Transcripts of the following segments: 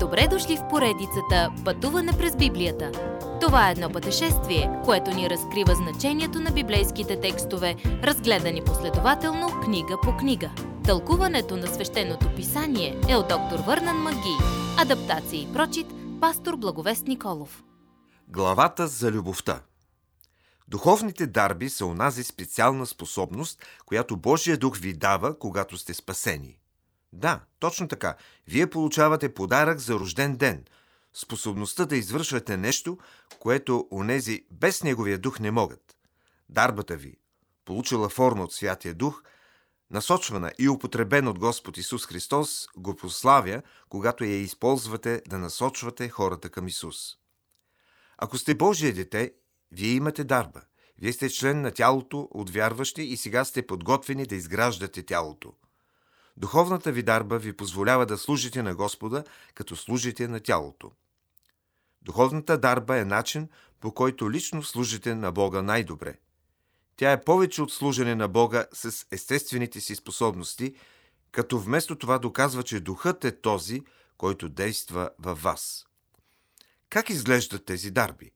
Добре дошли в поредицата Пътуване през Библията. Това е едно пътешествие, което ни разкрива значението на библейските текстове, разгледани последователно книга по книга. Тълкуването на свещеното писание е от доктор Върнан Маги. Адаптация и прочит, пастор Благовест Николов. Главата за любовта Духовните дарби са онази специална способност, която Божия дух ви дава, когато сте спасени. Да, точно така. Вие получавате подарък за рожден ден. Способността да извършвате нещо, което онези без Неговия дух не могат. Дарбата ви, получила форма от Святия Дух, насочвана и употребена от Господ Исус Христос, го прославя, когато я използвате да насочвате хората към Исус. Ако сте Божие дете, вие имате дарба. Вие сте член на тялото от вярващи и сега сте подготвени да изграждате тялото – Духовната ви дарба ви позволява да служите на Господа, като служите на тялото. Духовната дарба е начин, по който лично служите на Бога най-добре. Тя е повече от служене на Бога с естествените си способности, като вместо това доказва, че Духът е този, който действа във вас. Как изглеждат тези дарби?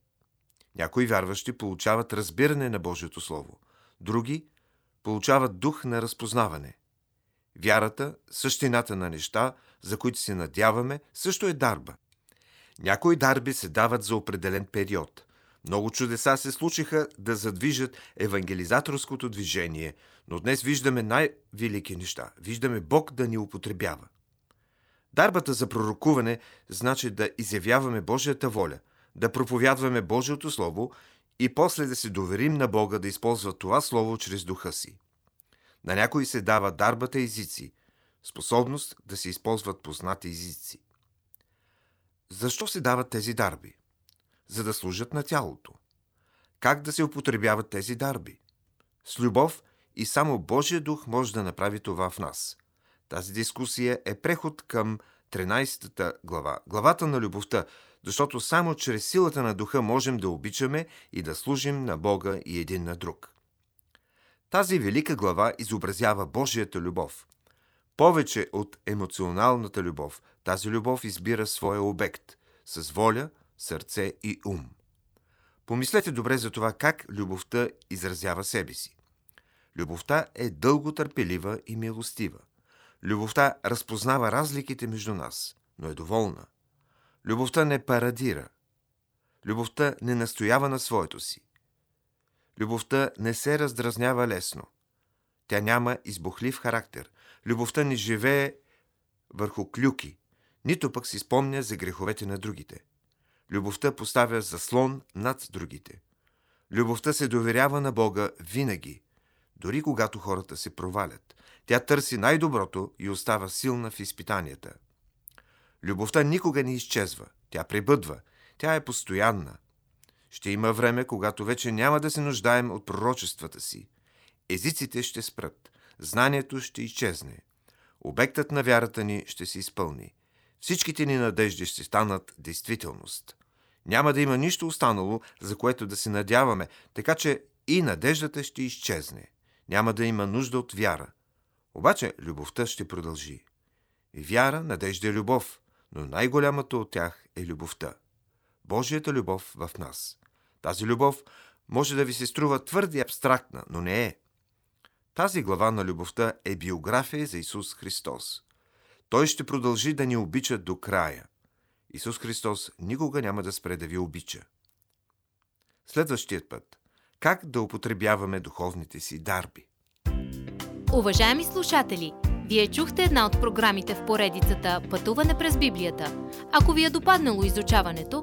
Някои вярващи получават разбиране на Божието Слово, други получават дух на разпознаване – Вярата, същината на неща, за които се надяваме, също е дарба. Някои дарби се дават за определен период. Много чудеса се случиха да задвижат евангелизаторското движение, но днес виждаме най-велики неща. Виждаме Бог да ни употребява. Дарбата за пророкуване значи да изявяваме Божията воля, да проповядваме Божието Слово и после да се доверим на Бога да използва това Слово чрез духа си. На някои се дава дарбата езици, способност да се използват познати езици. Защо се дават тези дарби? За да служат на тялото. Как да се употребяват тези дарби? С любов и само Божия дух може да направи това в нас. Тази дискусия е преход към 13-та глава, главата на любовта, защото само чрез силата на духа можем да обичаме и да служим на Бога и един на друг. Тази велика глава изобразява Божията любов. Повече от емоционалната любов, тази любов избира своя обект с воля, сърце и ум. Помислете добре за това как любовта изразява себе си. Любовта е дълго търпелива и милостива. Любовта разпознава разликите между нас, но е доволна. Любовта не парадира. Любовта не настоява на своето си. Любовта не се раздразнява лесно. Тя няма избухлив характер. Любовта не живее върху клюки, нито пък си спомня за греховете на другите. Любовта поставя заслон над другите. Любовта се доверява на Бога винаги, дори когато хората се провалят. Тя търси най-доброто и остава силна в изпитанията. Любовта никога не изчезва, тя пребъдва, тя е постоянна. Ще има време, когато вече няма да се нуждаем от пророчествата си. Езиците ще спрат, знанието ще изчезне. Обектът на вярата ни ще се изпълни. Всичките ни надежди ще станат действителност. Няма да има нищо останало, за което да се надяваме, така че и надеждата ще изчезне. Няма да има нужда от вяра. Обаче любовта ще продължи. Вяра, надежда и любов, но най-голямата от тях е любовта. Божията любов в нас. Тази любов може да ви се струва твърде абстрактна, но не е. Тази глава на любовта е биография за Исус Христос. Той ще продължи да ни обича до края. Исус Христос никога няма да спре да ви обича. Следващият път. Как да употребяваме духовните си дарби? Уважаеми слушатели! Вие чухте една от програмите в поредицата Пътуване през Библията. Ако ви е допаднало изучаването,